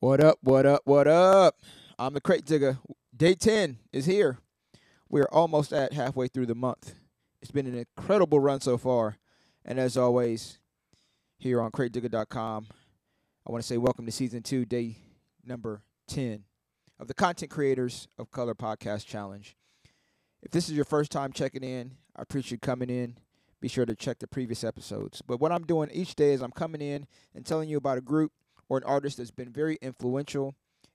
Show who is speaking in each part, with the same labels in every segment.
Speaker 1: What up, what up, what up? I'm the Krate Digga. Day 10 is here. We're almost at halfway through the month. It's been an incredible run so far. And as always, here on KrateDigga.com, I want to say welcome to season two, day number 10 of the Content Creators of Color Podcast Challenge. If this is your first time checking in, I appreciate you coming in. Be sure to check the previous episodes. But what I'm doing each day is I'm coming in and telling you about a group or an artist that's been very influential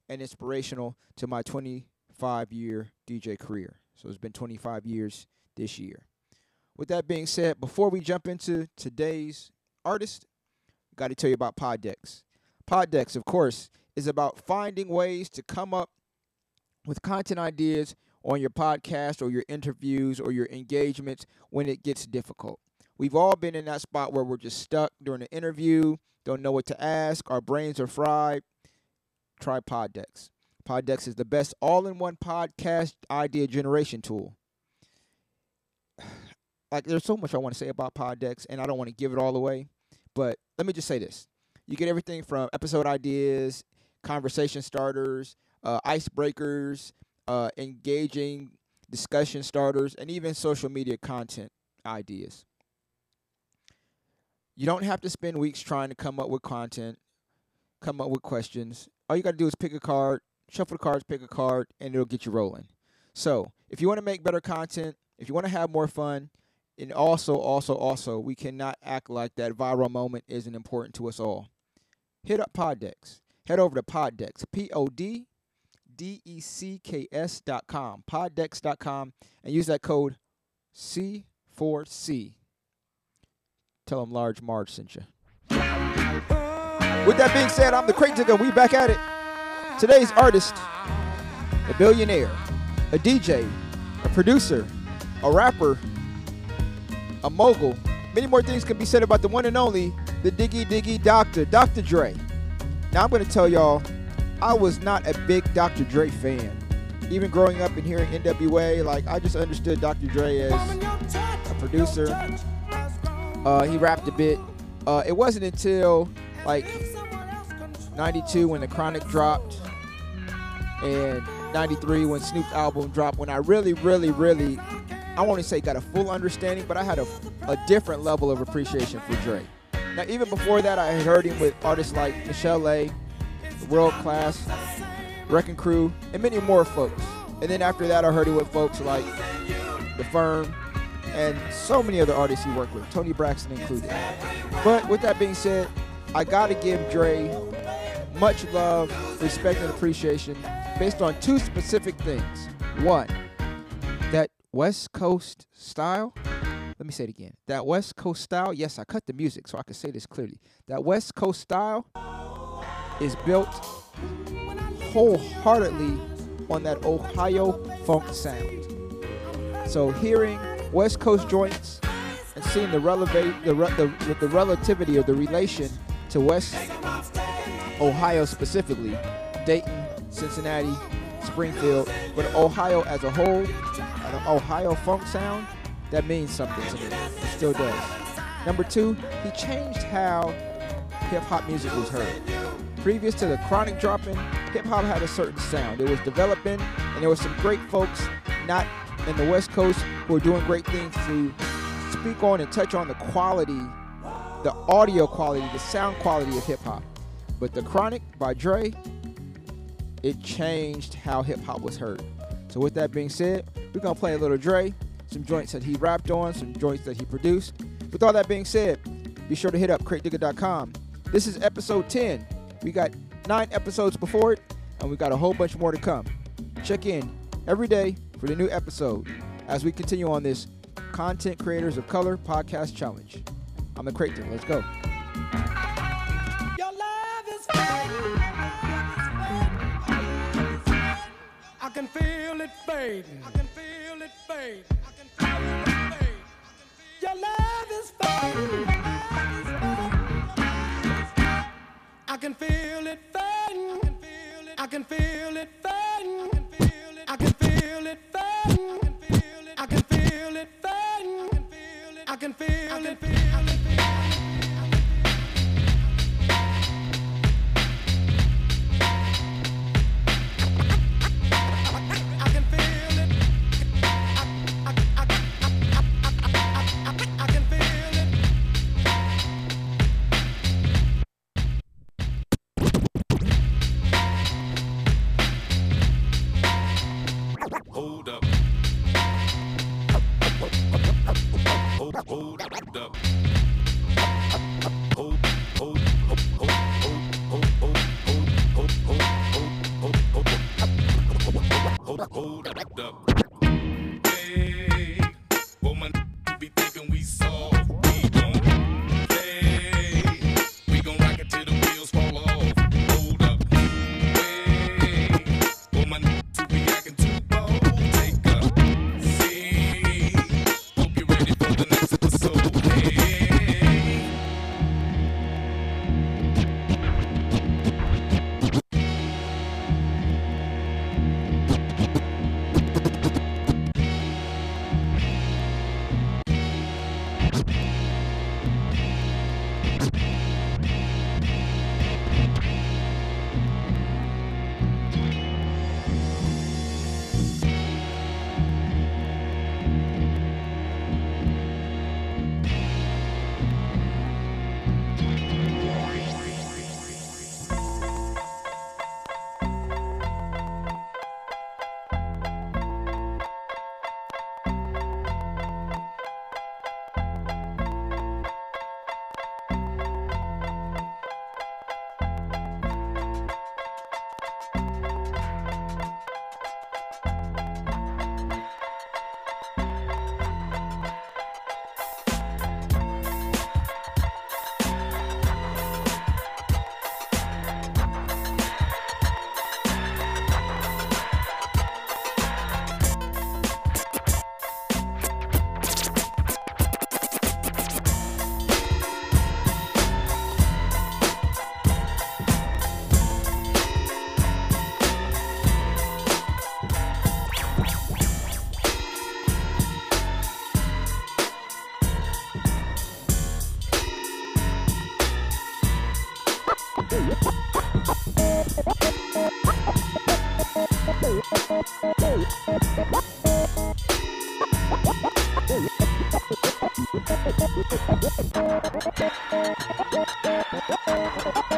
Speaker 1: and inspirational to my 25 year DJ career. So it's been 25 years this year. With that being said, before we jump into today's artist, got to tell you about Poddecks. Poddecks, of course, is about finding ways to come up with content ideas on your podcast or your interviews or your engagements when it gets difficult. We've all been in that spot where we're just stuck during an interview, don't know what to ask, our brains are fried. Try Poddecks. Poddecks is the best all in one podcast idea generation tool. Like, there's so much I want to say about Poddecks, and I don't want to give it all away. But let me just say this you get everything from episode ideas, conversation starters, uh, icebreakers, uh, engaging discussion starters, and even social media content ideas. You don't have to spend weeks trying to come up with content, come up with questions. All you got to do is pick a card, shuffle the cards, pick a card, and it'll get you rolling. So, if you want to make better content, if you want to have more fun, and also, also, also, we cannot act like that viral moment isn't important to us all. Hit up Poddecks. Head over to Poddecks, P O D D E C K S dot com, Poddecks dot com, and use that code C4C. Tell them Large Marge sent you. With that being said, I'm the Krate Digga. We back at it. Today's artist, a billionaire, a DJ, a producer, a rapper, a mogul. Many more things can be said about the one and only, the Diggy Diggy Doctor, Dr. Dre. Now I'm going to tell y'all, I was not a big Dr. Dre fan. Even growing up and hearing NWA, like I just understood Dr. Dre as a producer. Uh, he rapped a bit. Uh, it wasn't until like 92 when the Chronic dropped and 93 when Snoop's album dropped when I really, really, really, I won't even say got a full understanding, but I had a, a different level of appreciation for Dre. Now, even before that, I had heard him with artists like Michel'le, A., World Class, Wreckin' Cru, and many more folks. And then after that, I heard him with folks like The Firm and so many other artists he worked with, Toni Braxton included. But with that being said, I gotta give Dre much love, respect, and appreciation based on two specific things. One, that West Coast style. Let me say it again. That West Coast style, yes, I cut the music so I can say this clearly. That West Coast style is built wholeheartedly on that Ohio funk sound. So hearing West Coast joints and seeing the relevate the, the the relativity of the relation to West Ohio specifically, Dayton, Cincinnati, Springfield, but Ohio as a whole, Ohio funk sound, that means something to me. It still does. Number two, he changed how hip hop music was heard. Previous to the chronic dropping, hip hop had a certain sound. It was developing, and there were some great folks, not in the West Coast, who are doing great things to speak on and touch on the quality, the audio quality, the sound quality of hip hop. But the Chronic by Dre, it changed how hip hop was heard. So with that being said, we're gonna play a little Dre, some joints that he rapped on, some joints that he produced. With all that being said, be sure to hit up KrateDigga.com. This is episode 10. We got nine episodes before it, and we got a whole bunch more to come. Check in every day for the new episode as we continue on this Content Creators of Color podcast challenge. I'm the Digger. Let's go.
Speaker 2: I can feel it fading. I can feel it fade. I can feel it fade. Your love is fading. I can feel it fading. I can feel it Hold up. Thank you.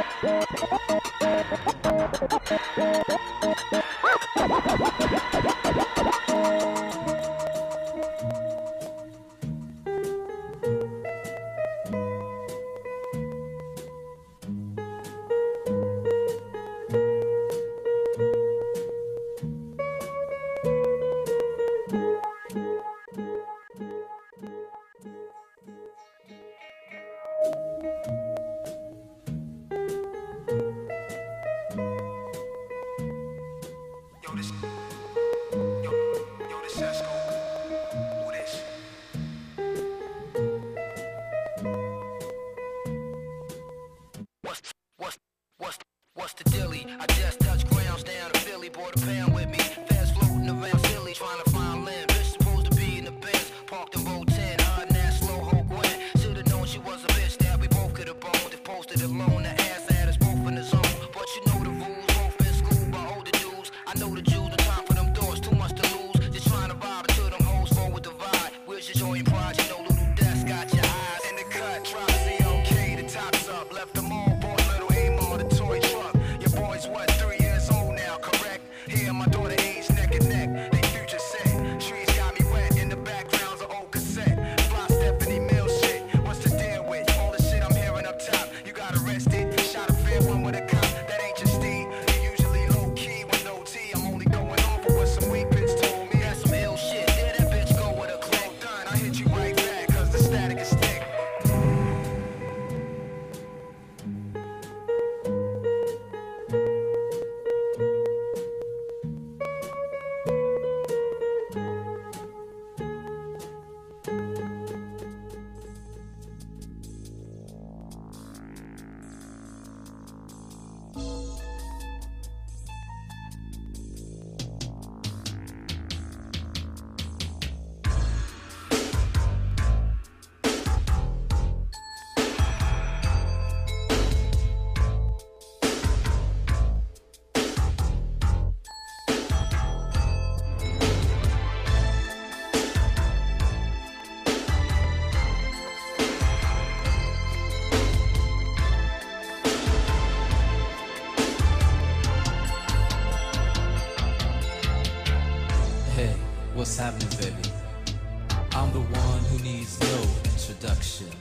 Speaker 2: I'm the one who needs no introduction.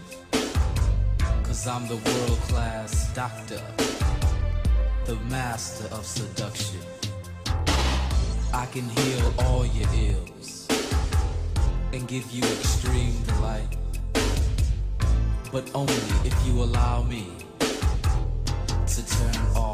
Speaker 2: 'Cause
Speaker 3: I'm the world class doctor, the master of seduction. I can heal all your ills and give you extreme delight, but only if you allow me to turn off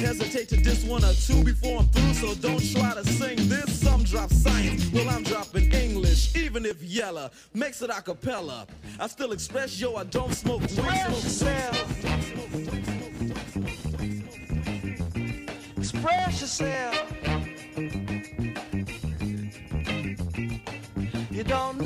Speaker 4: hesitate to diss one or two before I'm through, so don't try to sing this. Some drop science, well, I'm dropping English, even if Yella makes it a cappella. I still express, yo, I don't smoke weed.
Speaker 2: Smoke Express yourself. You don't